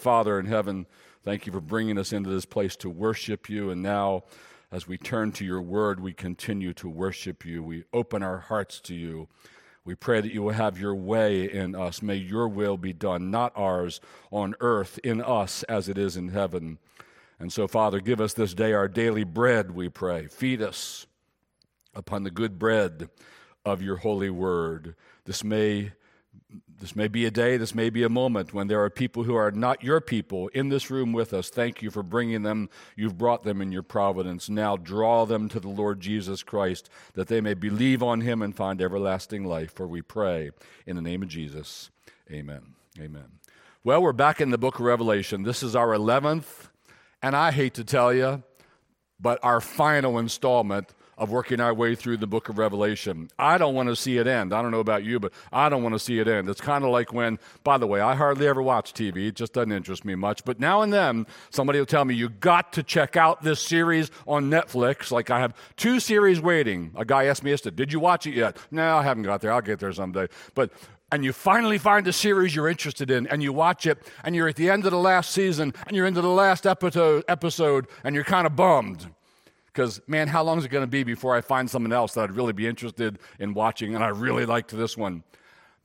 Father in heaven, thank you for bringing us into this place to worship you. And now, as we turn to your word, we continue to worship you. We open our hearts to you. We pray that you will have your way in us. May your will be done, not ours, on earth, in us as it is in heaven. And so, Father, give us this day our daily bread, we pray. Feed us upon the good bread of your holy word. This may this may be a day, this may be a moment when there are people who are not your people in this room with us. Thank you for bringing them. You've brought them in your providence. Now draw them to the Lord Jesus Christ that they may believe on him and find everlasting life. For we pray in the name of Jesus. Amen. Amen. Well, we're back in the book of Revelation. This is our 11th, and I hate to tell you, but our final installment of working our way through the book of Revelation. I don't want to see it end. I don't know about you, but I don't want to see it end. It's kind of like when, by the way, I hardly ever watch TV. It just doesn't interest me much. But now and then, somebody will tell me, you got to check out this series on Netflix. Like I have two series waiting. A guy asked me yesterday, did you watch it yet? No, I haven't got there. I'll get there someday. But and you finally find a series you're interested in and you watch it and you're at the end of the last season and you're into the last episode, episode and you're kind of bummed because, man, how long is it going to be before I find someone else that I'd really be interested in watching? And I really liked this one.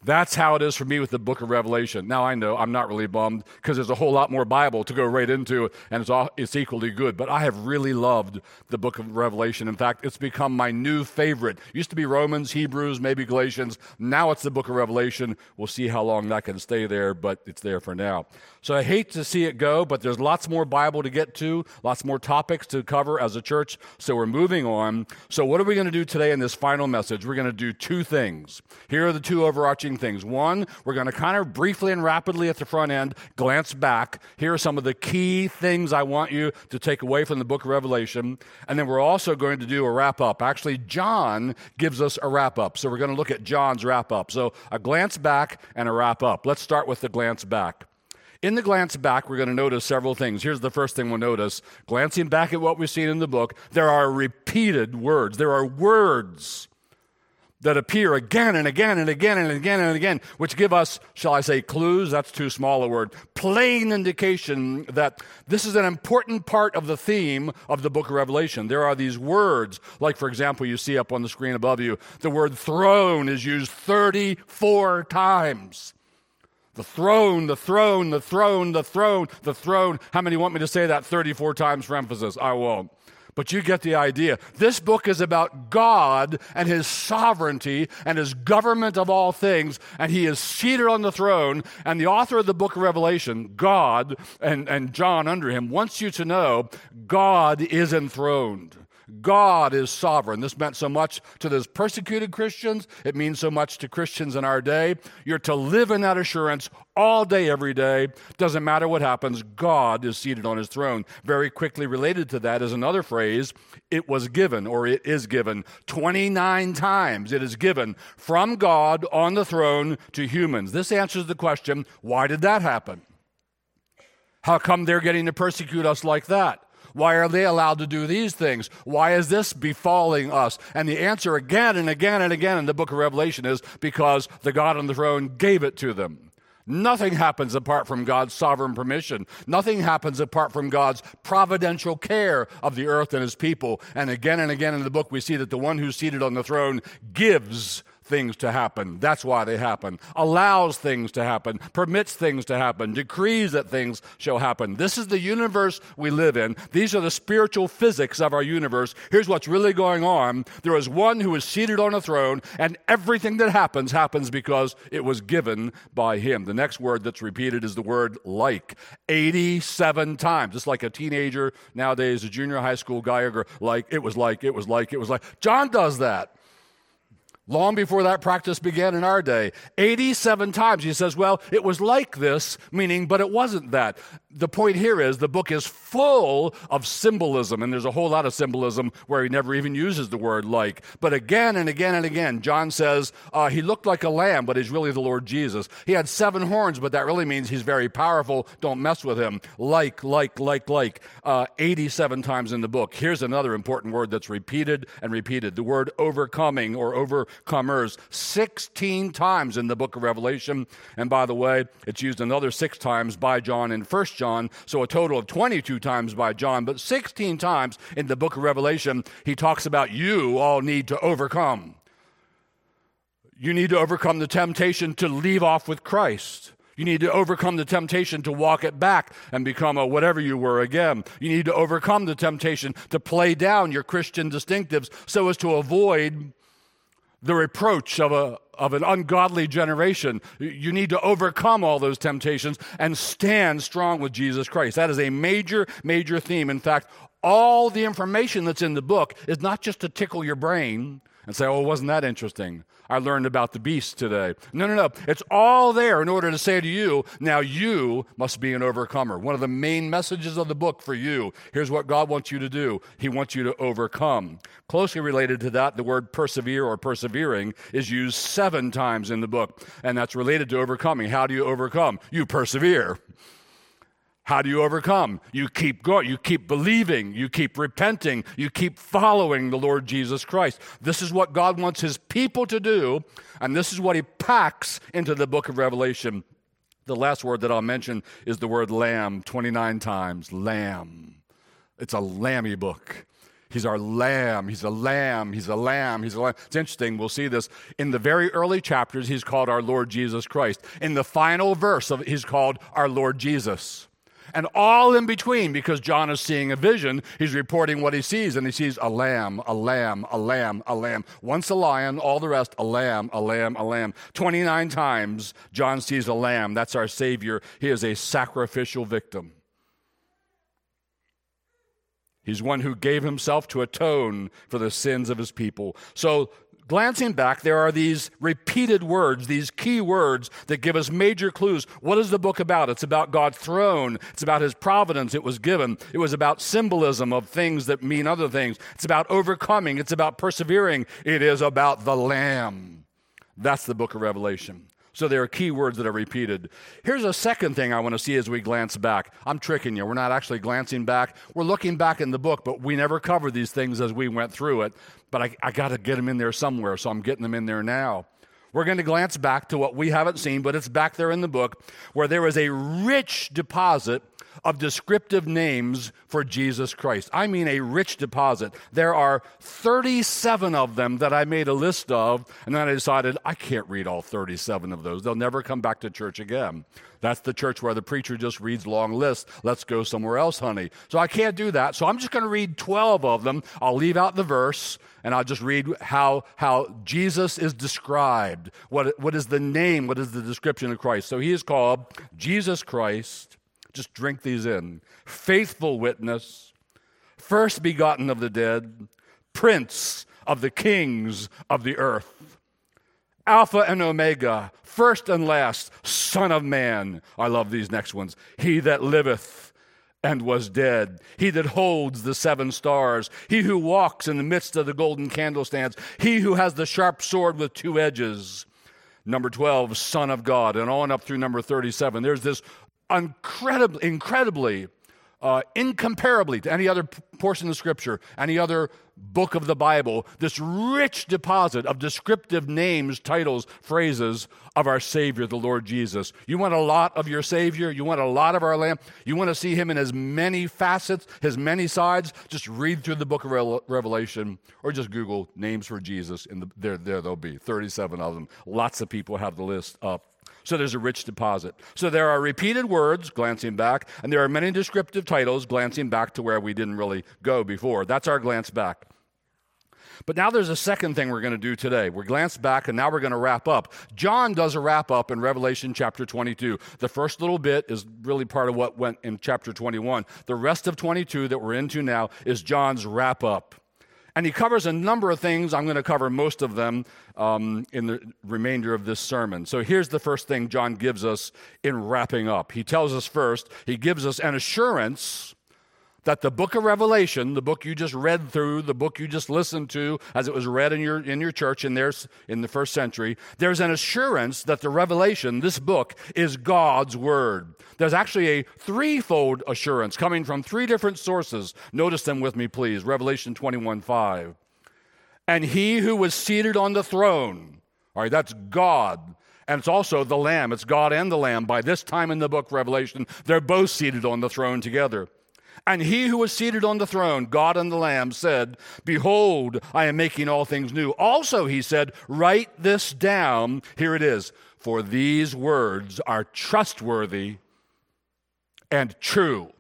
That's how it is for me with the book of Revelation. Now I know I'm not really bummed because there's a whole lot more Bible to go right into, and it's, all, it's equally good. But I have really loved the book of Revelation. In fact, it's become my new favorite. Used to be Romans, Hebrews, maybe Galatians. Now it's the book of Revelation. We'll see how long that can stay there, but it's there for now. So I hate to see it go, but there's lots more Bible to get to, lots more topics to cover as a church. So we're moving on. So what are we going to do today in this final message? We're going to do two things. Here are the two overarching things. One, we're going to kind of briefly and rapidly at the front end glance back. Here are some of the key things I want you to take away from the book of Revelation. And then we're also going to do a wrap up. Actually, John gives us a wrap up. So we're going to look at John's wrap up. So a glance back and a wrap up. Let's start with the glance back. In the glance back, we're going to notice several things. Here's the first thing we'll notice. Glancing back at what we've seen in the book, there are repeated words. There are words that appear again and again and again and again and again, which give us, shall I say, clues? That's too small a word. Plain indication that this is an important part of the theme of the book of Revelation. There are these words, like, for example, you see up on the screen above you, the word throne is used 34 times. The throne, the throne, the throne, the throne, the throne. How many want me to say that 34 times for emphasis? I won't. But you get the idea. This book is about God and his sovereignty and his government of all things, and he is seated on the throne. And the author of the book of Revelation, God, and, and John under him, wants you to know God is enthroned. God is sovereign. This meant so much to those persecuted Christians. It means so much to Christians in our day. You're to live in that assurance all day, every day. Doesn't matter what happens, God is seated on his throne. Very quickly related to that is another phrase it was given, or it is given. 29 times it is given from God on the throne to humans. This answers the question why did that happen? How come they're getting to persecute us like that? Why are they allowed to do these things? Why is this befalling us? And the answer again and again and again in the book of Revelation is because the God on the throne gave it to them. Nothing happens apart from God's sovereign permission. Nothing happens apart from God's providential care of the earth and his people. And again and again in the book, we see that the one who's seated on the throne gives things to happen. That's why they happen. Allows things to happen, permits things to happen, decrees that things shall happen. This is the universe we live in. These are the spiritual physics of our universe. Here's what's really going on there is one who is seated on a throne, and everything that happens happens because it was given by him. The next word that's repeated is the word like 87 times. Just like a teenager nowadays, a junior high school guy, or like, it was like, it was like, it was like. John does that long before that practice began in our day. 87 times he says, Well, it was like this, meaning, but it wasn't that. The point here is the book is full of symbolism, and there's a whole lot of symbolism where he never even uses the word like. But again and again and again, John says uh, he looked like a lamb, but he's really the Lord Jesus. He had seven horns, but that really means he's very powerful. Don't mess with him. Like, like, like, like. Uh, 87 times in the book. Here's another important word that's repeated and repeated the word overcoming or overcomers, 16 times in the book of Revelation. And by the way, it's used another six times by John in First John. John, so a total of 22 times by John, but 16 times in the book of Revelation, he talks about you all need to overcome. You need to overcome the temptation to leave off with Christ. You need to overcome the temptation to walk it back and become a whatever you were again. You need to overcome the temptation to play down your Christian distinctives so as to avoid the reproach of, a, of an ungodly generation. You need to overcome all those temptations and stand strong with Jesus Christ. That is a major, major theme. In fact, all the information that's in the book is not just to tickle your brain and say, oh, wasn't that interesting? I learned about the beast today. No, no, no. It's all there in order to say to you, now you must be an overcomer. One of the main messages of the book for you here's what God wants you to do He wants you to overcome. Closely related to that, the word persevere or persevering is used seven times in the book, and that's related to overcoming. How do you overcome? You persevere. How do you overcome? You keep going. You keep believing. You keep repenting. You keep following the Lord Jesus Christ. This is what God wants his people to do, and this is what he packs into the book of Revelation. The last word that I'll mention is the word lamb 29 times. Lamb. It's a lammy book. He's our lamb. He's a lamb. He's a lamb. He's a lamb. It's interesting. We'll see this. In the very early chapters, he's called our Lord Jesus Christ. In the final verse, of, he's called our Lord Jesus and all in between, because John is seeing a vision, he's reporting what he sees, and he sees a lamb, a lamb, a lamb, a lamb. Once a lion, all the rest, a lamb, a lamb, a lamb. 29 times, John sees a lamb. That's our Savior. He is a sacrificial victim. He's one who gave himself to atone for the sins of his people. So glancing back, there are these repeated words, these key words that give us major clues. What is the book about? It's about God's throne. It's about his providence. It was given. It was about symbolism of things that mean other things. It's about overcoming. It's about persevering. It is about the Lamb. That's the book of Revelation. So there are key words that are repeated. Here's a second thing I want to see as we glance back. I'm tricking you. We're not actually glancing back. We're looking back in the book, but we never covered these things as we went through it. But I, I got to get them in there somewhere, so I'm getting them in there now. We're going to glance back to what we haven't seen, but it's back there in the book, where there is a rich deposit of descriptive names for Jesus Christ. I mean, a rich deposit. There are 37 of them that I made a list of, and then I decided I can't read all 37 of those. They'll never come back to church again. That's the church where the preacher just reads long lists. Let's go somewhere else, honey. So I can't do that. So I'm just going to read 12 of them. I'll leave out the verse and I'll just read how, how Jesus is described. What, what is the name? What is the description of Christ? So he is called Jesus Christ just drink these in. Faithful witness, first begotten of the dead, prince of the kings of the earth. Alpha and Omega, first and last, Son of Man. I love these next ones. He that liveth and was dead, he that holds the seven stars, he who walks in the midst of the golden candlestands, he who has the sharp sword with two edges. Number 12, Son of God, and on up through number 37. There's this incredibly, incredibly uh, incomparably to any other portion of Scripture, any other book of the Bible, this rich deposit of descriptive names, titles, phrases of our Savior, the Lord Jesus. You want a lot of your Savior? You want a lot of our Lamb? You want to see Him in His many facets, His many sides? Just read through the book of Re- Revelation or just Google names for Jesus, and the, there, there they'll be 37 of them. Lots of people have the list up. So there's a rich deposit. So there are repeated words, glancing back, and there are many descriptive titles, glancing back to where we didn't really go before. That's our glance back. But now there's a second thing we're going to do today. We glance back and now we're going to wrap up. John does a wrap up in Revelation chapter 22. The first little bit is really part of what went in chapter 21. The rest of 22 that we're into now is John's wrap up. And he covers a number of things. I'm going to cover most of them um, in the remainder of this sermon. So here's the first thing John gives us in wrapping up. He tells us first, he gives us an assurance that the book of Revelation, the book you just read through, the book you just listened to as it was read in your, in your church in, there, in the first century, there's an assurance that the Revelation, this book, is God's Word. There's actually a threefold assurance coming from three different sources. Notice them with me, please. Revelation 21 5. And he who was seated on the throne, all right, that's God. And it's also the Lamb. It's God and the Lamb. By this time in the book Revelation, they're both seated on the throne together. And he who was seated on the throne, God and the Lamb, said, Behold, I am making all things new. Also, he said, Write this down. Here it is. For these words are trustworthy and true.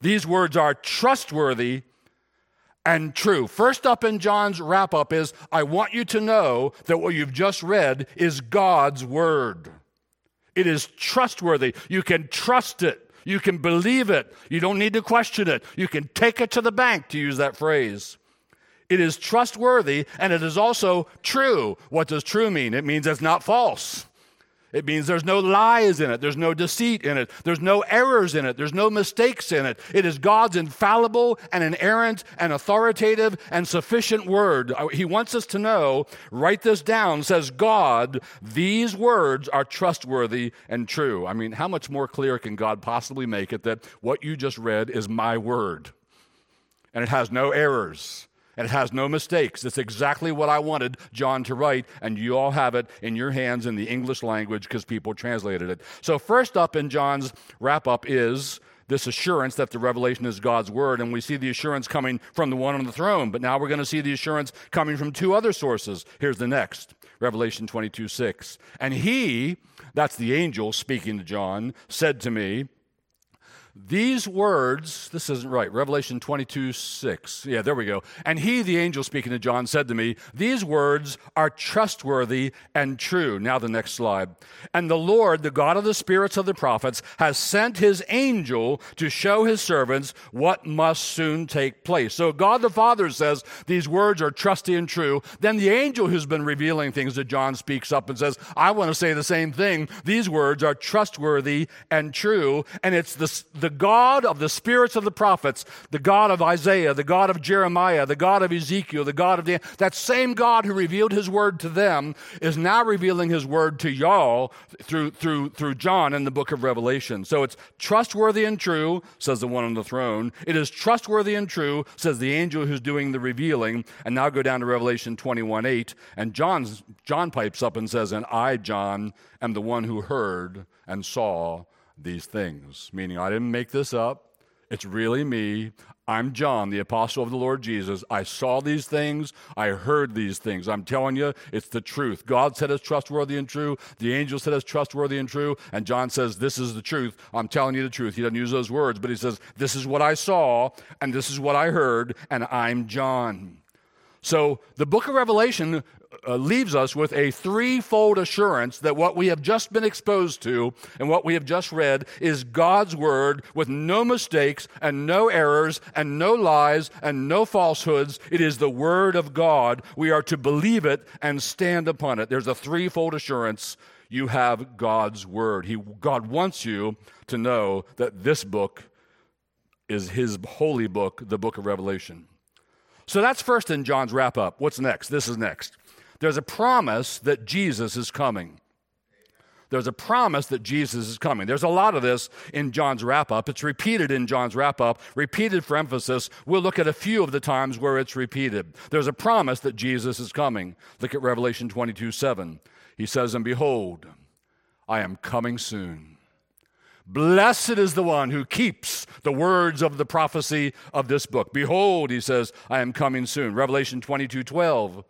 These words are trustworthy and true. First up in John's wrap up is I want you to know that what you've just read is God's word. It is trustworthy. You can trust it. You can believe it. You don't need to question it. You can take it to the bank, to use that phrase. It is trustworthy and it is also true. What does true mean? It means it's not false. It means there's no lies in it, there's no deceit in it, there's no errors in it, there's no mistakes in it. It is God's infallible and inerrant and authoritative and sufficient word. Uh, he wants us to know, write this down, says God, these words are trustworthy and true. I mean, how much more clear can God possibly make it that what you just read is my word? And it has no errors and it has no mistakes. It's exactly what I wanted John to write, and you all have it in your hands in the English language because people translated it. So, first up in John's wrap up is this assurance that the revelation is God's word, and we see the assurance coming from the one on the throne. But now we're going to see the assurance coming from two other sources. Here's the next Revelation 22 6. And he, that's the angel speaking to John, said to me, these words, this isn't right, Revelation 22 6. Yeah, there we go. And he, the angel speaking to John, said to me, These words are trustworthy and true. Now, the next slide. And the Lord, the God of the spirits of the prophets, has sent his angel to show his servants what must soon take place. So, God the Father says, These words are trusty and true. Then the angel who's been revealing things to John speaks up and says, I want to say the same thing. These words are trustworthy and true. And it's the the God of the spirits of the prophets, the God of Isaiah, the God of Jeremiah, the God of Ezekiel, the God of that same God who revealed his word to them is now revealing his word to y'all through, through, through John in the book of Revelation. So it's trustworthy and true, says the one on the throne. It is trustworthy and true, says the angel who's doing the revealing. And now go down to Revelation 21 8. And John's, John pipes up and says, And I, John, am the one who heard and saw these things. Meaning, I didn't make this up. It's really me. I'm John, the apostle of the Lord Jesus. I saw these things. I heard these things. I'm telling you, it's the truth. God said it's trustworthy and true. The angel said it's trustworthy and true. And John says, This is the truth. I'm telling you the truth. He doesn't use those words, but he says, This is what I saw, and this is what I heard, and I'm John. So the book of Revelation uh, leaves us with a threefold assurance that what we have just been exposed to and what we have just read is God's word with no mistakes and no errors and no lies and no falsehoods. It is the word of God. We are to believe it and stand upon it. There's a threefold assurance. You have God's word. He, God wants you to know that this book is his holy book, the book of Revelation. So that's first in John's wrap up. What's next? This is next. There's a promise that Jesus is coming. There's a promise that Jesus is coming. There's a lot of this in John's wrap up. It's repeated in John's wrap up, repeated for emphasis. We'll look at a few of the times where it's repeated. There's a promise that Jesus is coming. Look at Revelation 22 7. He says, And behold, I am coming soon. Blessed is the one who keeps the words of the prophecy of this book. Behold, he says, I am coming soon. Revelation 22 12.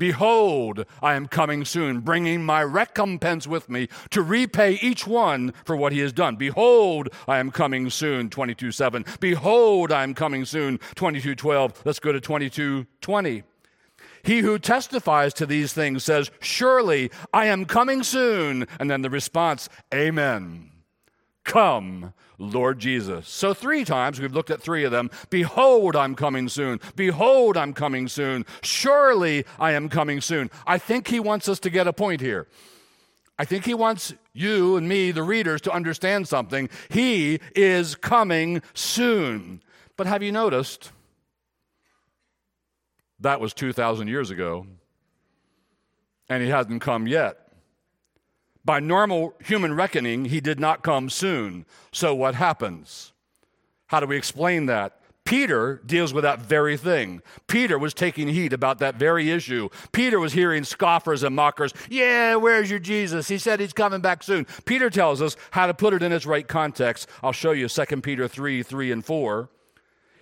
Behold, I am coming soon, bringing my recompense with me to repay each one for what he has done. Behold, I am coming soon, 22 7. Behold, I am coming soon, 22 12. Let's go to 22 20. He who testifies to these things says, Surely I am coming soon. And then the response, Amen. Come, Lord Jesus. So, three times we've looked at three of them. Behold, I'm coming soon. Behold, I'm coming soon. Surely I am coming soon. I think he wants us to get a point here. I think he wants you and me, the readers, to understand something. He is coming soon. But have you noticed? That was 2,000 years ago, and he hasn't come yet. By normal human reckoning, he did not come soon. So what happens? How do we explain that? Peter deals with that very thing. Peter was taking heed about that very issue. Peter was hearing scoffers and mockers. Yeah, where's your Jesus? He said he's coming back soon. Peter tells us how to put it in its right context. I'll show you 2 Peter 3 3 and 4.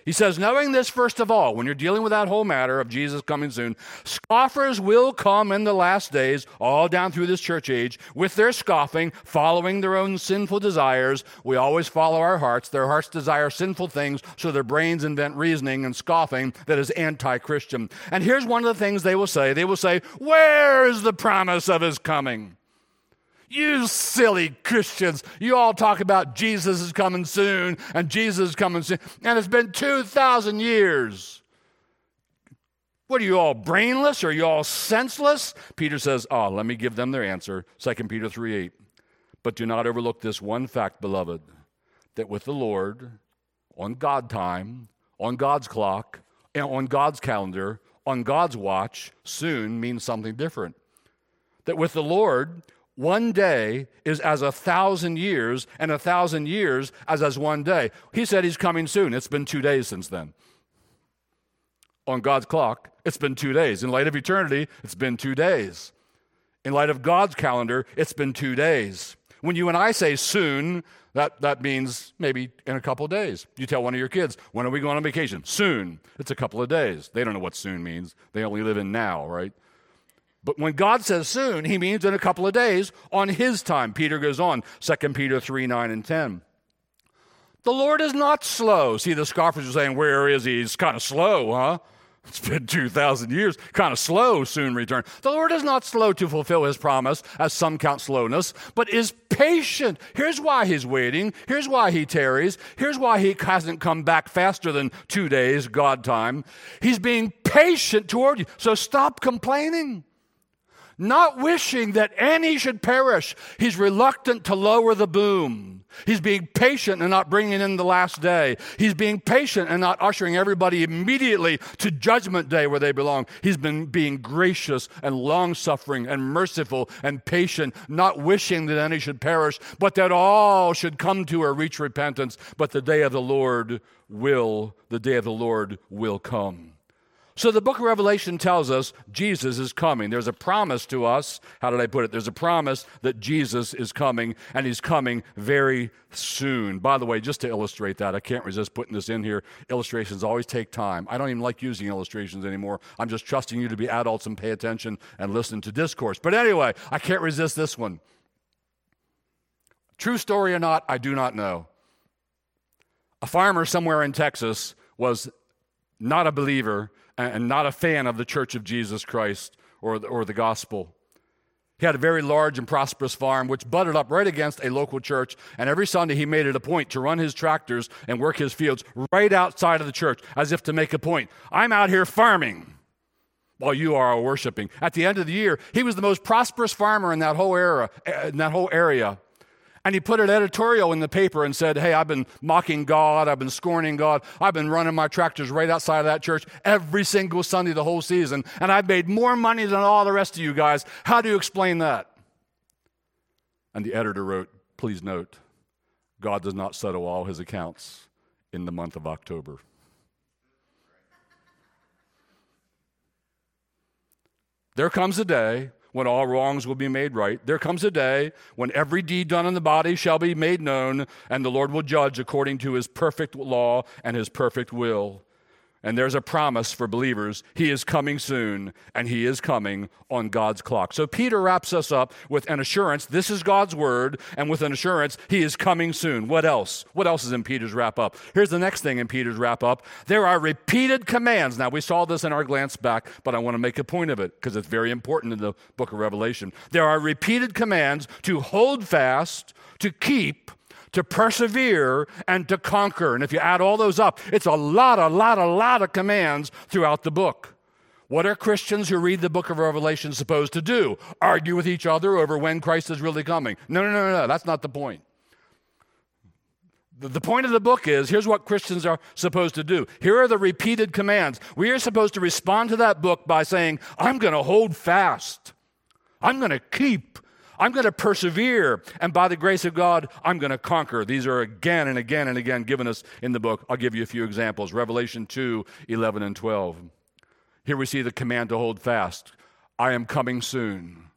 He says, knowing this, first of all, when you're dealing with that whole matter of Jesus coming soon, scoffers will come in the last days, all down through this church age, with their scoffing, following their own sinful desires. We always follow our hearts. Their hearts desire sinful things, so their brains invent reasoning and scoffing that is anti Christian. And here's one of the things they will say they will say, Where is the promise of his coming? You silly Christians, you all talk about Jesus is coming soon and Jesus is coming soon, and it's been 2,000 years. What are you all brainless? Are you all senseless? Peter says, Oh, let me give them their answer. 2 Peter 3 8. But do not overlook this one fact, beloved, that with the Lord, on God time, on God's clock, and on God's calendar, on God's watch, soon means something different. That with the Lord, one day is as a thousand years, and a thousand years as as one day. He said he's coming soon. It's been two days since then. On God's clock, it's been two days. In light of eternity, it's been two days. In light of God's calendar, it's been two days. When you and I say soon, that, that means maybe in a couple days. You tell one of your kids, when are we going on vacation? Soon. It's a couple of days. They don't know what soon means. They only live in now, right? But when God says soon, he means in a couple of days on his time. Peter goes on, 2 Peter 3 9 and 10. The Lord is not slow. See, the scoffers are saying, Where is he? He's kind of slow, huh? It's been 2,000 years. Kind of slow, soon return. The Lord is not slow to fulfill his promise, as some count slowness, but is patient. Here's why he's waiting. Here's why he tarries. Here's why he hasn't come back faster than two days, God time. He's being patient toward you. So stop complaining not wishing that any should perish. He's reluctant to lower the boom. He's being patient and not bringing in the last day. He's being patient and not ushering everybody immediately to judgment day where they belong. He's been being gracious and long suffering and merciful and patient, not wishing that any should perish, but that all should come to or reach repentance. But the day of the Lord will, the day of the Lord will come. So the book of Revelation tells us Jesus is coming. There's a promise to us. How did I put it? There's a promise that Jesus is coming, and he's coming very soon. By the way, just to illustrate that, I can't resist putting this in here. Illustrations always take time. I don't even like using illustrations anymore. I'm just trusting you to be adults and pay attention and listen to discourse. But anyway, I can't resist this one. True story or not, I do not know. A farmer somewhere in Texas was not a believer and not a fan of the Church of Jesus Christ or the, or the gospel. He had a very large and prosperous farm, which butted up right against a local church. And every Sunday, he made it a point to run his tractors and work his fields right outside of the church, as if to make a point. I'm out here farming while you are worshiping. At the end of the year, he was the most prosperous farmer in that whole era, eh, in that whole area. And he put an editorial in the paper and said, Hey, I've been mocking God. I've been scorning God. I've been running my tractors right outside of that church every single Sunday the whole season. And I've made more money than all the rest of you guys. How do you explain that? And the editor wrote, Please note, God does not settle all his accounts in the month of October. There comes a day when all wrongs will be made right. There comes a day when every deed done in the body shall be made known, and the Lord will judge according to his perfect law and his perfect will. And there's a promise for believers. He is coming soon, and He is coming on God's clock. So Peter wraps us up with an assurance this is God's word, and with an assurance He is coming soon. What else? What else is in Peter's wrap up? Here's the next thing in Peter's wrap up there are repeated commands. Now, we saw this in our glance back, but I want to make a point of it because it's very important in the book of Revelation. There are repeated commands to hold fast, to keep, to persevere, and to conquer. And if you add all those up, it's a lot, a lot, a lot of commands throughout the book. What are Christians who read the book of Revelation supposed to do? Argue with each other over when Christ is really coming? No, no, no, no, that's not the point. The point of the book is here's what Christians are supposed to do. Here are the repeated commands. We are supposed to respond to that book by saying, I'm going to hold fast. I'm going to keep. I'm going to persevere. And by the grace of God, I'm going to conquer. These are again and again and again given us in the book. I'll give you a few examples Revelation 2 11 and 12. Here we see the command to hold fast. I am coming soon.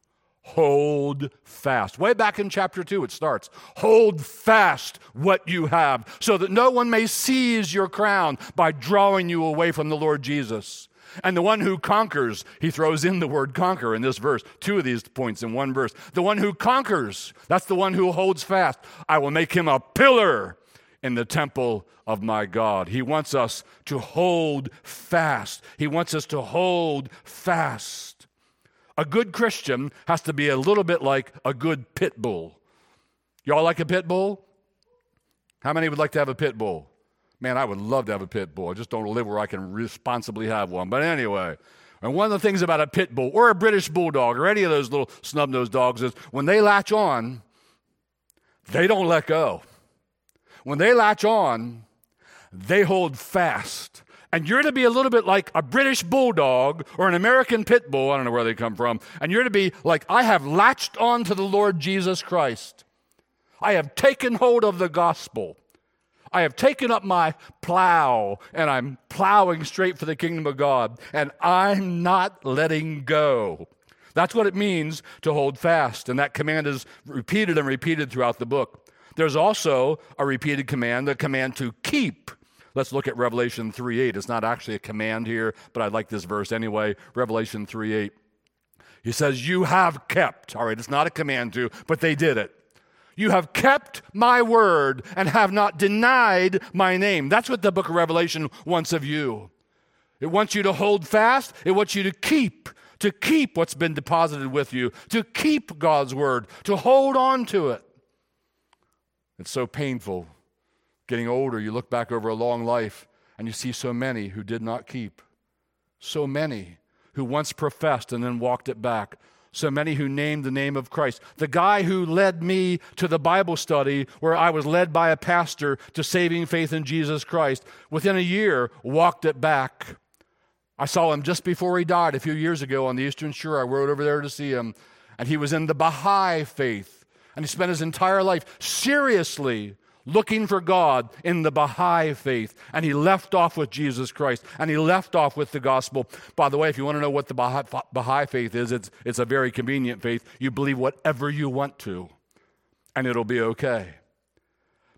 Hold fast. Way back in chapter 2, it starts Hold fast what you have, so that no one may seize your crown by drawing you away from the Lord Jesus. And the one who conquers, he throws in the word conquer in this verse, two of these points in one verse. The one who conquers, that's the one who holds fast. I will make him a pillar in the temple of my God. He wants us to hold fast. He wants us to hold fast. A good Christian has to be a little bit like a good pit bull. Y'all like a pit bull? How many would like to have a pit bull? Man, I would love to have a pit bull. I just don't live where I can responsibly have one. But anyway, and one of the things about a pit bull or a British bulldog or any of those little snub nosed dogs is when they latch on, they don't let go. When they latch on, they hold fast. And you're to be a little bit like a British bulldog or an American pit bull. I don't know where they come from. And you're to be like, I have latched on to the Lord Jesus Christ. I have taken hold of the gospel. I have taken up my plow and I'm plowing straight for the kingdom of God. And I'm not letting go. That's what it means to hold fast. And that command is repeated and repeated throughout the book. There's also a repeated command, the command to keep. Let's look at Revelation 3 8. It's not actually a command here, but I like this verse anyway. Revelation 3 8. He says, You have kept. All right, it's not a command to, but they did it. You have kept my word and have not denied my name. That's what the book of Revelation wants of you. It wants you to hold fast, it wants you to keep, to keep what's been deposited with you, to keep God's word, to hold on to it. It's so painful. Getting older, you look back over a long life and you see so many who did not keep. So many who once professed and then walked it back. So many who named the name of Christ. The guy who led me to the Bible study where I was led by a pastor to saving faith in Jesus Christ, within a year walked it back. I saw him just before he died a few years ago on the Eastern Shore. I rode over there to see him, and he was in the Baha'i faith. And he spent his entire life seriously looking for God in the Baha'i faith. And he left off with Jesus Christ and he left off with the gospel. By the way, if you want to know what the Baha'i, faith is, it's, it's a very convenient faith. You believe whatever you want to, and it'll be okay.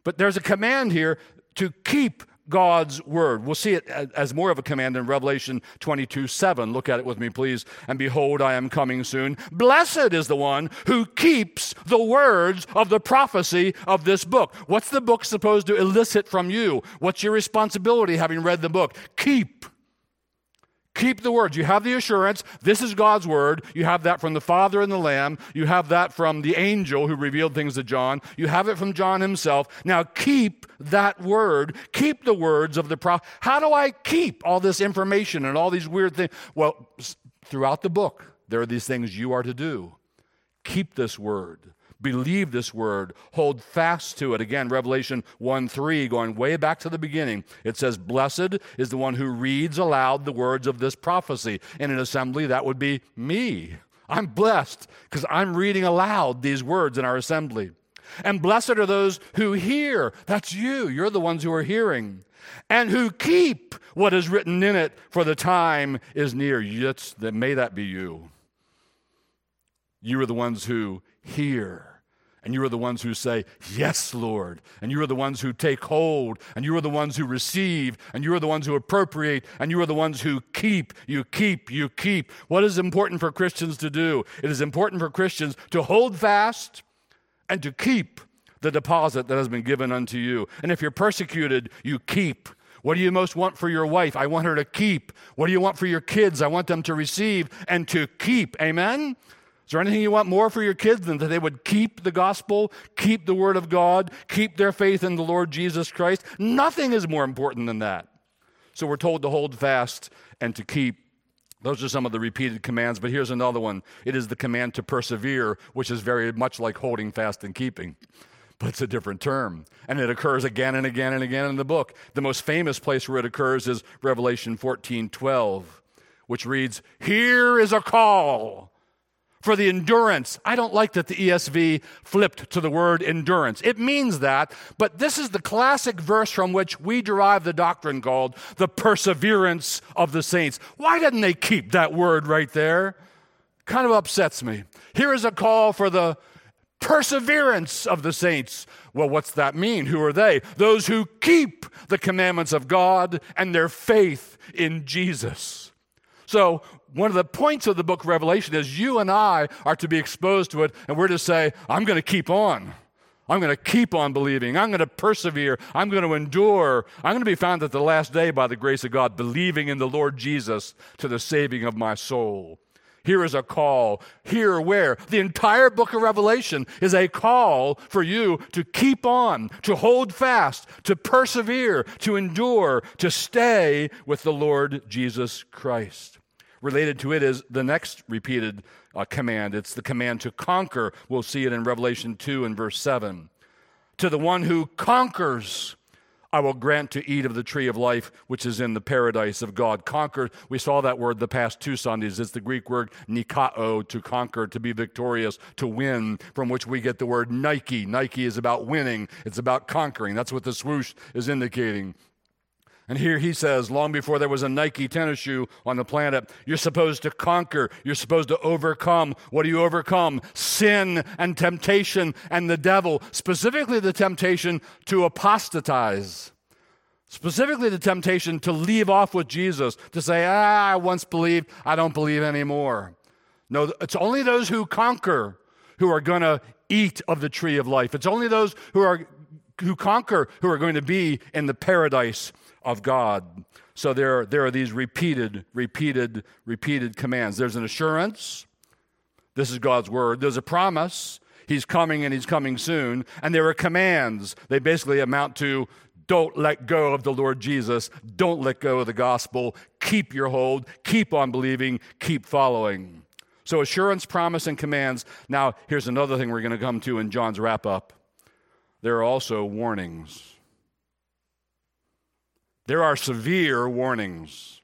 But there's a command here to keep God's word. We'll see it as more of a command in Revelation 22 7. Look at it with me, please. And behold, I am coming soon. Blessed is the one who keeps the words of the prophecy of this book. What's the book supposed to elicit from you? What's your responsibility having read the book? Keep Keep the words. You have the assurance. This is God's word. You have that from the Father and the Lamb. You have that from the angel who revealed things to John. You have it from John himself. Now keep that word. Keep the words of the prophet. How do I keep all this information and all these weird things? Well, throughout the book, there are these things you are to do. Keep this word. Believe this word. Hold fast to it. Again, Revelation 1 3, going way back to the beginning, it says, Blessed is the one who reads aloud the words of this prophecy. In an assembly, that would be me. I'm blessed because I'm reading aloud these words in our assembly. And blessed are those who hear. That's you. You're the ones who are hearing. And who keep what is written in it, for the time is near. Yes, may that be you. You are the ones who hear. And you are the ones who say, Yes, Lord. And you are the ones who take hold. And you are the ones who receive. And you are the ones who appropriate. And you are the ones who keep. You keep. You keep. What is important for Christians to do? It is important for Christians to hold fast and to keep the deposit that has been given unto you. And if you're persecuted, you keep. What do you most want for your wife? I want her to keep. What do you want for your kids? I want them to receive and to keep. Amen? Is there anything you want more for your kids than that they would keep the gospel, keep the word of God, keep their faith in the Lord Jesus Christ? Nothing is more important than that. So we're told to hold fast and to keep. Those are some of the repeated commands, but here's another one. It is the command to persevere, which is very much like holding fast and keeping, but it's a different term. And it occurs again and again and again in the book. The most famous place where it occurs is Revelation 14 12, which reads, Here is a call for the endurance. I don't like that the ESV flipped to the word endurance. It means that, but this is the classic verse from which we derive the doctrine called the perseverance of the saints. Why didn't they keep that word right there? Kind of upsets me. Here is a call for the perseverance of the saints. Well, what's that mean? Who are they? Those who keep the commandments of God and their faith in Jesus. So, one of the points of the book of Revelation is you and I are to be exposed to it, and we're to say, I'm going to keep on. I'm going to keep on believing. I'm going to persevere. I'm going to endure. I'm going to be found at the last day by the grace of God, believing in the Lord Jesus to the saving of my soul. Here is a call. Here, where? The entire book of Revelation is a call for you to keep on, to hold fast, to persevere, to endure, to stay with the Lord Jesus Christ. Related to it is the next repeated uh, command. It's the command to conquer. We'll see it in Revelation 2 and verse 7. To the one who conquers, I will grant to eat of the tree of life, which is in the paradise of God. Conquer, we saw that word the past two Sundays. It's the Greek word nikao, to conquer, to be victorious, to win, from which we get the word Nike. Nike is about winning, it's about conquering. That's what the swoosh is indicating. And here he says, long before there was a Nike tennis shoe on the planet, you're supposed to conquer. You're supposed to overcome. What do you overcome? Sin and temptation and the devil, specifically the temptation to apostatize. Specifically, the temptation to leave off with Jesus, to say, ah, I once believed, I don't believe anymore. No, it's only those who conquer who are going to eat of the tree of life. It's only those who are who conquer who are going to be in the paradise of God. So there, there are these repeated, repeated, repeated commands. There's an assurance. This is God's word. There's a promise. He's coming and he's coming soon. And there are commands. They basically amount to don't let go of the Lord Jesus. Don't let go of the gospel. Keep your hold. Keep on believing. Keep following. So, assurance, promise, and commands. Now, here's another thing we're going to come to in John's wrap up there are also warnings. There are severe warnings.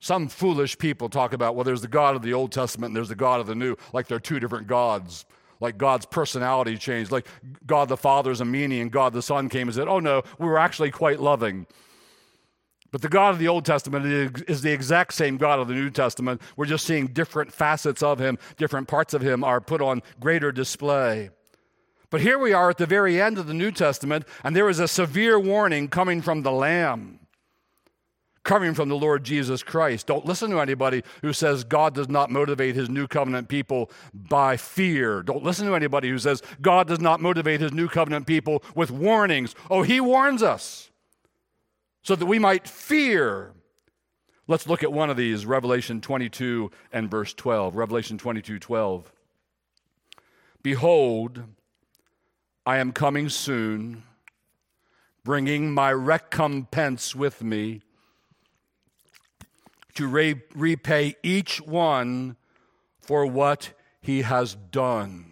Some foolish people talk about, well, there's the God of the Old Testament and there's the God of the New, like they're two different gods. Like God's personality changed. Like God the Father is a meanie and God the Son came and said, oh no, we were actually quite loving. But the God of the Old Testament is the exact same God of the New Testament. We're just seeing different facets of Him, different parts of Him are put on greater display. But here we are at the very end of the New Testament, and there is a severe warning coming from the Lamb, coming from the Lord Jesus Christ. Don't listen to anybody who says God does not motivate his new covenant people by fear. Don't listen to anybody who says God does not motivate his new covenant people with warnings. Oh, he warns us so that we might fear. Let's look at one of these Revelation 22 and verse 12. Revelation 22 12. Behold, I am coming soon, bringing my recompense with me to re- repay each one for what he has done.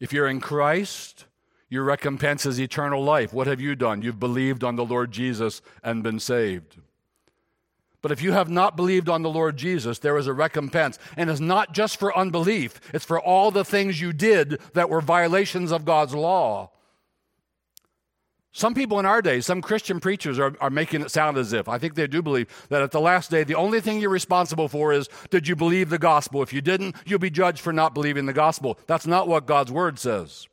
If you're in Christ, your recompense is eternal life. What have you done? You've believed on the Lord Jesus and been saved. But if you have not believed on the Lord Jesus, there is a recompense. And it's not just for unbelief, it's for all the things you did that were violations of God's law. Some people in our day, some Christian preachers are, are making it sound as if, I think they do believe, that at the last day, the only thing you're responsible for is did you believe the gospel? If you didn't, you'll be judged for not believing the gospel. That's not what God's word says.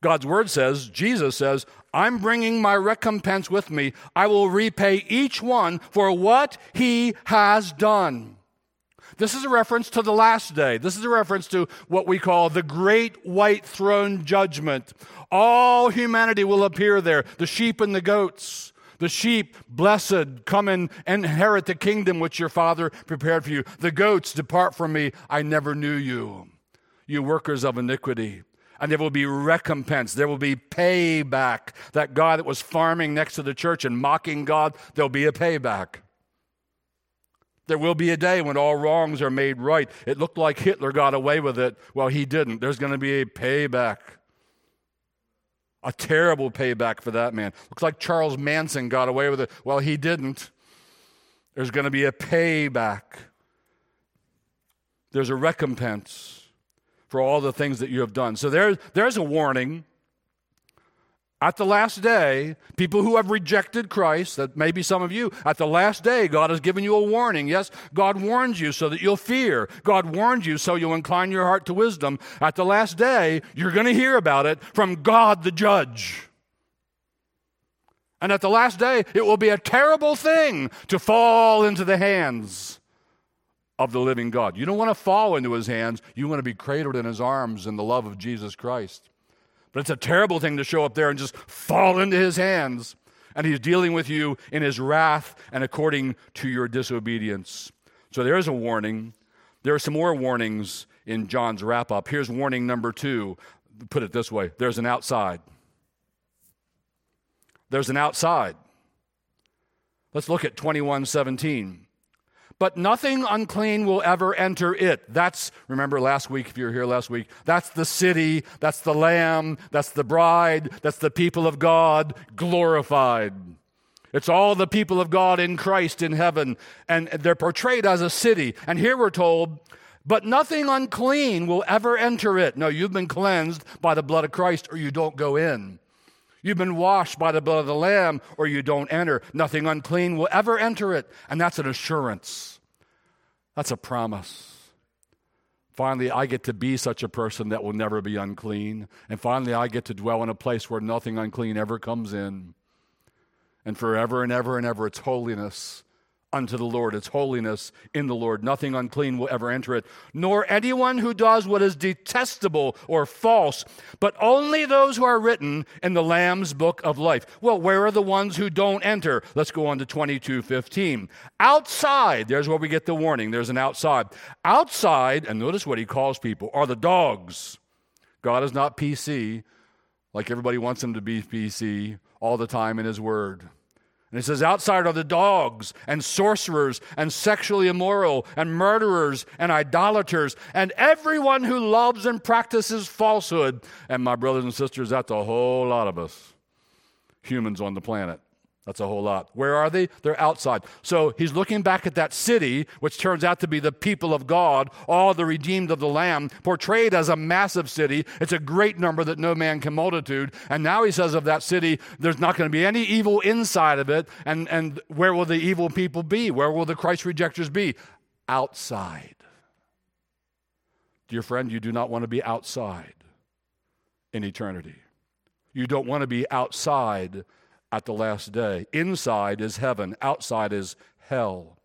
God's word says, Jesus says, I'm bringing my recompense with me. I will repay each one for what he has done. This is a reference to the last day. This is a reference to what we call the great white throne judgment. All humanity will appear there the sheep and the goats, The sheep, blessed, come and inherit the kingdom which your father prepared for you. The goats, depart from me, I never knew you. You workers of iniquity. And there will be recompense. There will be payback. That guy that was farming next to the church and mocking God, there'll be a payback. There will be a day when all wrongs are made right. It looked like Hitler got away with it. Well, he didn't. There's going to be a payback. A terrible payback for that man. Looks like Charles Manson got away with it. Well, he didn't. There's going to be a payback. There's a recompense for all the things that you have done. So there, there's a warning at the last day, people who have rejected Christ, that may be some of you, at the last day, God has given you a warning. Yes, God warns you so that you'll fear. God warns you so you'll incline your heart to wisdom. At the last day, you're going to hear about it from God the judge. And at the last day, it will be a terrible thing to fall into the hands of the living God. You don't want to fall into his hands, you want to be cradled in his arms in the love of Jesus Christ. But it's a terrible thing to show up there and just fall into his hands. And he's dealing with you in his wrath and according to your disobedience. So there is a warning. There are some more warnings in John's wrap up. Here's warning number two. Put it this way there's an outside. There's an outside. Let's look at 2117 but nothing unclean will ever enter it. That's, remember last week, if you were here last week, that's the city, that's the lamb, that's the bride, that's the people of God glorified. It's all the people of God in Christ in heaven, and they're portrayed as a city. And here we're told, but nothing unclean will ever enter it. No, you've been cleansed by the blood of Christ, or you don't go in. You've been washed by the blood of the Lamb, or you don't enter. Nothing unclean will ever enter it. And that's an assurance. That's a promise. Finally, I get to be such a person that will never be unclean. And finally, I get to dwell in a place where nothing unclean ever comes in. And forever and ever and ever, it's holiness unto the Lord. It's holiness in the Lord. Nothing unclean will ever enter it, nor anyone who does what is detestable or false, but only those who are written in the Lamb's book of life. Well, where are the ones who don't enter? Let's go on to 22:15. Outside, there's where we get the warning. There's an outside. Outside, and notice what he calls people, are the dogs. God is not PC, like everybody wants him to be PC all the time in his word. And it says, outside are the dogs and sorcerers and sexually immoral and murderers and idolaters and everyone who loves and practices falsehood. And my brothers and sisters, that's a whole lot of us, humans on the planet. That's a whole lot. Where are they? They're outside. So he's looking back at that city, which turns out to be the people of God, all the redeemed of the Lamb, portrayed as a massive city. It's a great number that no man can multitude. And now he says of that city, there's not going to be any evil inside of it. And, and where will the evil people be? Where will the Christ rejectors be? Outside. Dear friend, you do not want to be outside in eternity. You don't want to be outside at the last day. Inside is heaven, outside is hell.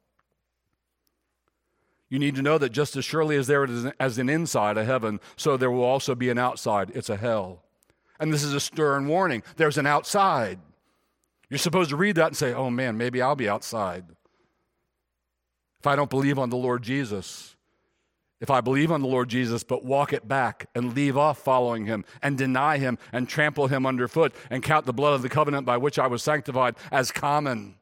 You need to know that just as surely as there is as an inside, a heaven, so there will also be an outside. It's a hell. And this is a stern warning. There's an outside. You're supposed to read that and say, oh man, maybe I'll be outside. If I don't believe on the Lord Jesus, if I believe on the Lord Jesus, but walk it back and leave off following him and deny him and trample him underfoot and count the blood of the covenant by which I was sanctified as common.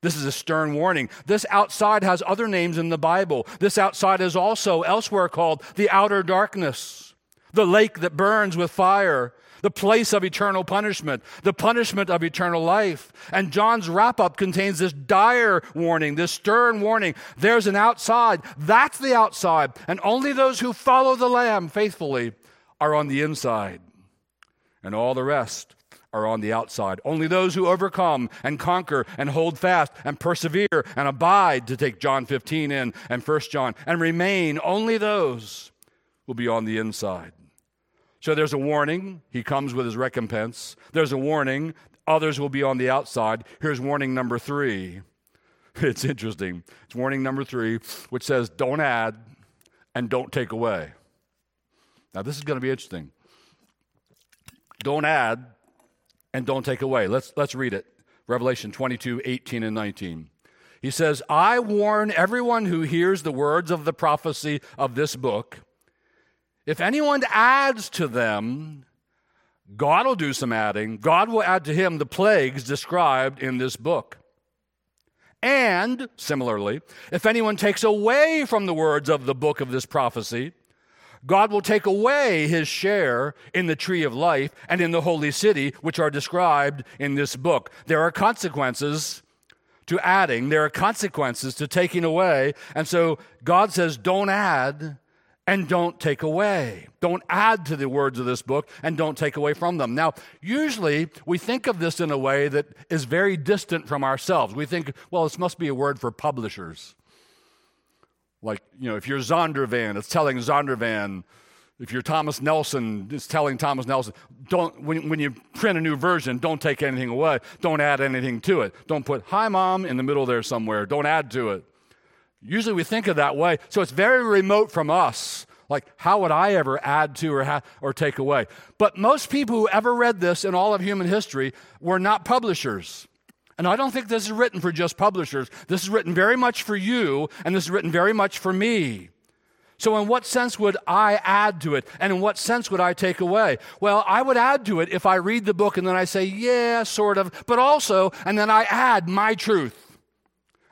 This is a stern warning. This outside has other names in the Bible. This outside is also elsewhere called the outer darkness, the lake that burns with fire, the place of eternal punishment, the punishment of eternal life. And John's wrap up contains this dire warning, this stern warning. There's an outside. That's the outside. And only those who follow the Lamb faithfully are on the inside. And all the rest are on the outside. Only those who overcome and conquer and hold fast and persevere and abide, to take John 15 in and 1 John, and remain, only those will be on the inside. So there's a warning. He comes with his recompense. There's a warning. Others will be on the outside. Here's warning number three. It's interesting. It's warning number three, which says, don't add and don't take away. Now, this is going to be interesting. Don't add and don't take away. Let's, let's read it. Revelation 22, 18 and 19. He says, I warn everyone who hears the words of the prophecy of this book. If anyone adds to them, God will do some adding. God will add to him the plagues described in this book. And similarly, if anyone takes away from the words of the book of this prophecy, God will take away his share in the tree of life and in the holy city, which are described in this book. There are consequences to adding, there are consequences to taking away. And so God says, don't add and don't take away. Don't add to the words of this book and don't take away from them. Now, usually we think of this in a way that is very distant from ourselves. We think, well, this must be a word for publishers. Like, you know, if you're Zondervan, it's telling Zondervan. If you're Thomas Nelson, it's telling Thomas Nelson, don't, when, when you print a new version, don't take anything away. Don't add anything to it. Don't put, hi, mom, in the middle there somewhere. Don't add to it. Usually we think of that way. So it's very remote from us. Like, how would I ever add to or, ha- or take away? But most people who ever read this in all of human history were not publishers. And I don't think this is written for just publishers. This is written very much for you, and this is written very much for me. So, in what sense would I add to it? And in what sense would I take away? Well, I would add to it if I read the book and then I say, yeah, sort of, but also, and then I add my truth.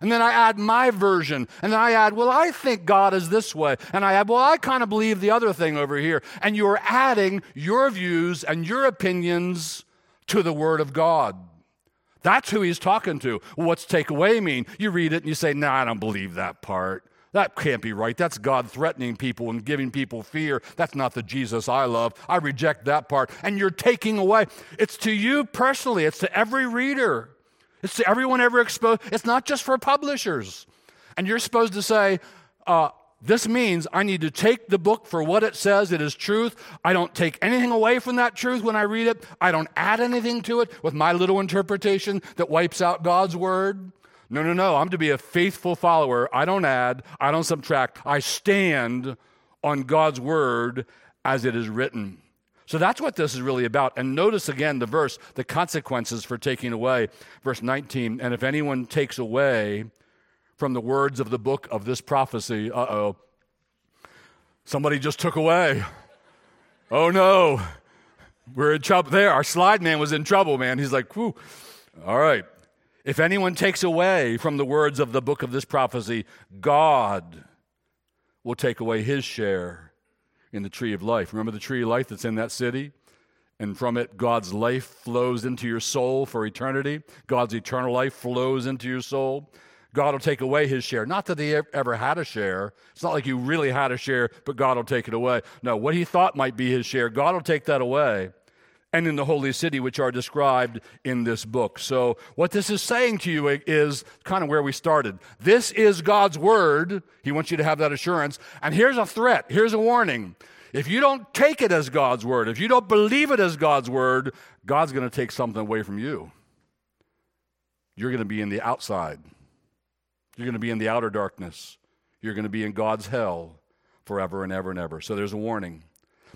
And then I add my version. And then I add, well, I think God is this way. And I add, well, I kind of believe the other thing over here. And you're adding your views and your opinions to the Word of God. That's who he's talking to. what's take away mean? You read it and you say, no, nah, I don't believe that part. That can't be right. That's God threatening people and giving people fear. That's not the Jesus I love. I reject that part. And you're taking away. It's to you personally, it's to every reader, it's to everyone ever exposed. It's not just for publishers. And you're supposed to say, uh, this means I need to take the book for what it says. It is truth. I don't take anything away from that truth when I read it. I don't add anything to it with my little interpretation that wipes out God's word. No, no, no. I'm to be a faithful follower. I don't add, I don't subtract. I stand on God's word as it is written. So that's what this is really about. And notice again the verse, the consequences for taking away. Verse 19, and if anyone takes away from the words of the book of this prophecy. Uh oh. Somebody just took away. Oh no. We're in trouble. There, our slide man was in trouble, man. He's like, whew. All right. If anyone takes away from the words of the book of this prophecy, God will take away his share in the tree of life. Remember the tree of life that's in that city? And from it, God's life flows into your soul for eternity. God's eternal life flows into your soul. God will take away his share. Not that he ever had a share. It's not like you really had a share, but God will take it away. No, what he thought might be his share, God will take that away. And in the holy city, which are described in this book. So, what this is saying to you is kind of where we started. This is God's word. He wants you to have that assurance. And here's a threat, here's a warning. If you don't take it as God's word, if you don't believe it as God's word, God's going to take something away from you. You're going to be in the outside. You're going to be in the outer darkness. You're going to be in God's hell forever and ever and ever. So there's a warning.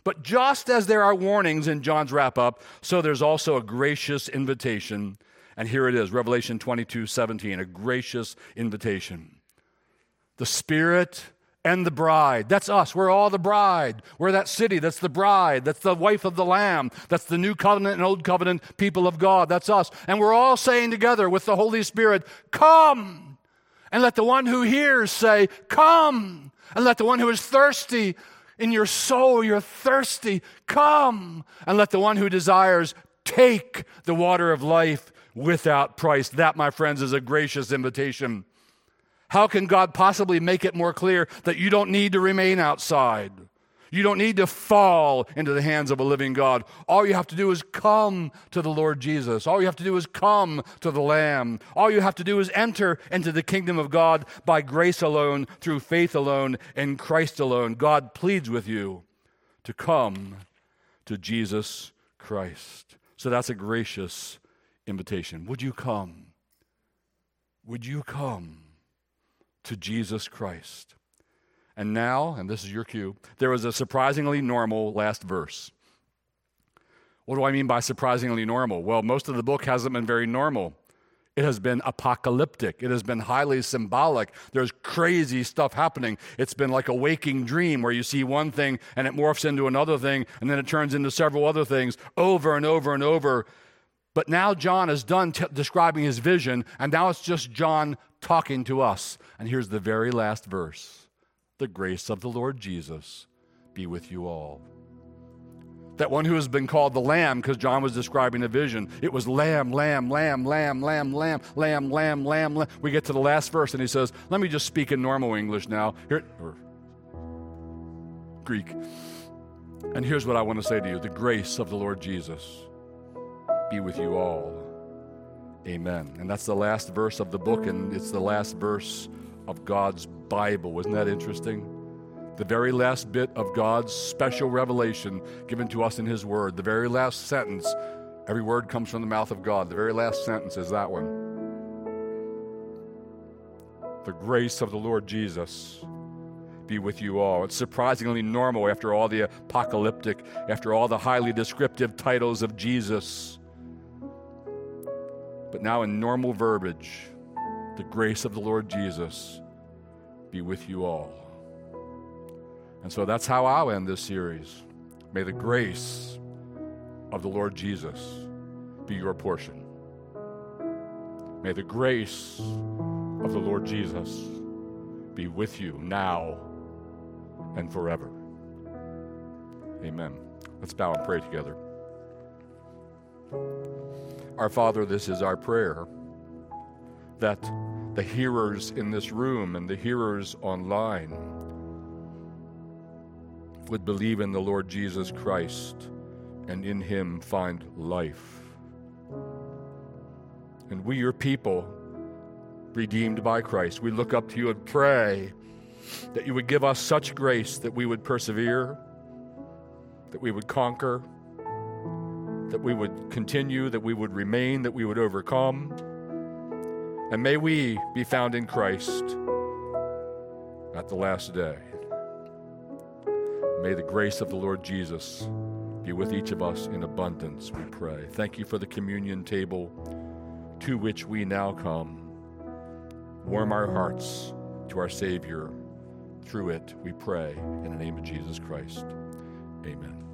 But just as there are warnings in John's wrap up, so there's also a gracious invitation. And here it is Revelation 22 17, a gracious invitation. The Spirit and the bride. That's us. We're all the bride. We're that city. That's the bride. That's the wife of the Lamb. That's the new covenant and old covenant people of God. That's us. And we're all saying together with the Holy Spirit, Come. And let the one who hears say, Come. And let the one who is thirsty in your soul, you're thirsty, come. And let the one who desires take the water of life without price. That, my friends, is a gracious invitation. How can God possibly make it more clear that you don't need to remain outside? You don't need to fall into the hands of a living God. All you have to do is come to the Lord Jesus. All you have to do is come to the Lamb. All you have to do is enter into the kingdom of God by grace alone, through faith alone, in Christ alone. God pleads with you to come to Jesus Christ. So that's a gracious invitation. Would you come? Would you come to Jesus Christ? And now, and this is your cue, there was a surprisingly normal last verse. What do I mean by surprisingly normal? Well, most of the book hasn't been very normal. It has been apocalyptic. It has been highly symbolic. There's crazy stuff happening. It's been like a waking dream where you see one thing and it morphs into another thing and then it turns into several other things over and over and over. But now John is done t- describing his vision and now it's just John talking to us. And here's the very last verse The grace of the Lord Jesus be with you all that one who has been called the Lamb, because John was describing a vision. It was lamb, lamb, lamb, lamb, lamb, lamb, lamb, lamb, lamb, lamb. We get to the last verse, and he says, Let me just speak in normal English now. Here, or Greek. And here's what I want to say to you the grace of the Lord Jesus be with you all. Amen. And that's the last verse of the book, and it's the last verse of God's Bible. Isn't that interesting? the very last bit of God's special revelation given to us in His Word, the very last sentence. Every word comes from the mouth of God. The very last sentence is that one. The grace of the Lord Jesus be with you all. It's surprisingly normal after all the apocalyptic, after all the highly descriptive titles of Jesus. But now, in normal verbiage, the grace of the Lord Jesus be with you all. And so that's how I'll end this series. May the grace of the Lord Jesus be your portion. May the grace of the Lord Jesus be with you now and forever. Amen. Let's bow and pray together. Our Father, this is our prayer that the hearers in this room and the hearers online would believe in the Lord Jesus Christ and in him find life. And we, your people, redeemed by Christ, we look up to you and pray that you would give us such grace that we would persevere, that we would conquer, that we would continue, that we would remain, that we would overcome. And may we be found in Christ at the last day. May the grace of the Lord Jesus be with each of us in abundance, we pray. Thank you for the communion table to which we now come. Warm our hearts to our Savior. Through it, we pray in the name of Jesus Christ. Amen.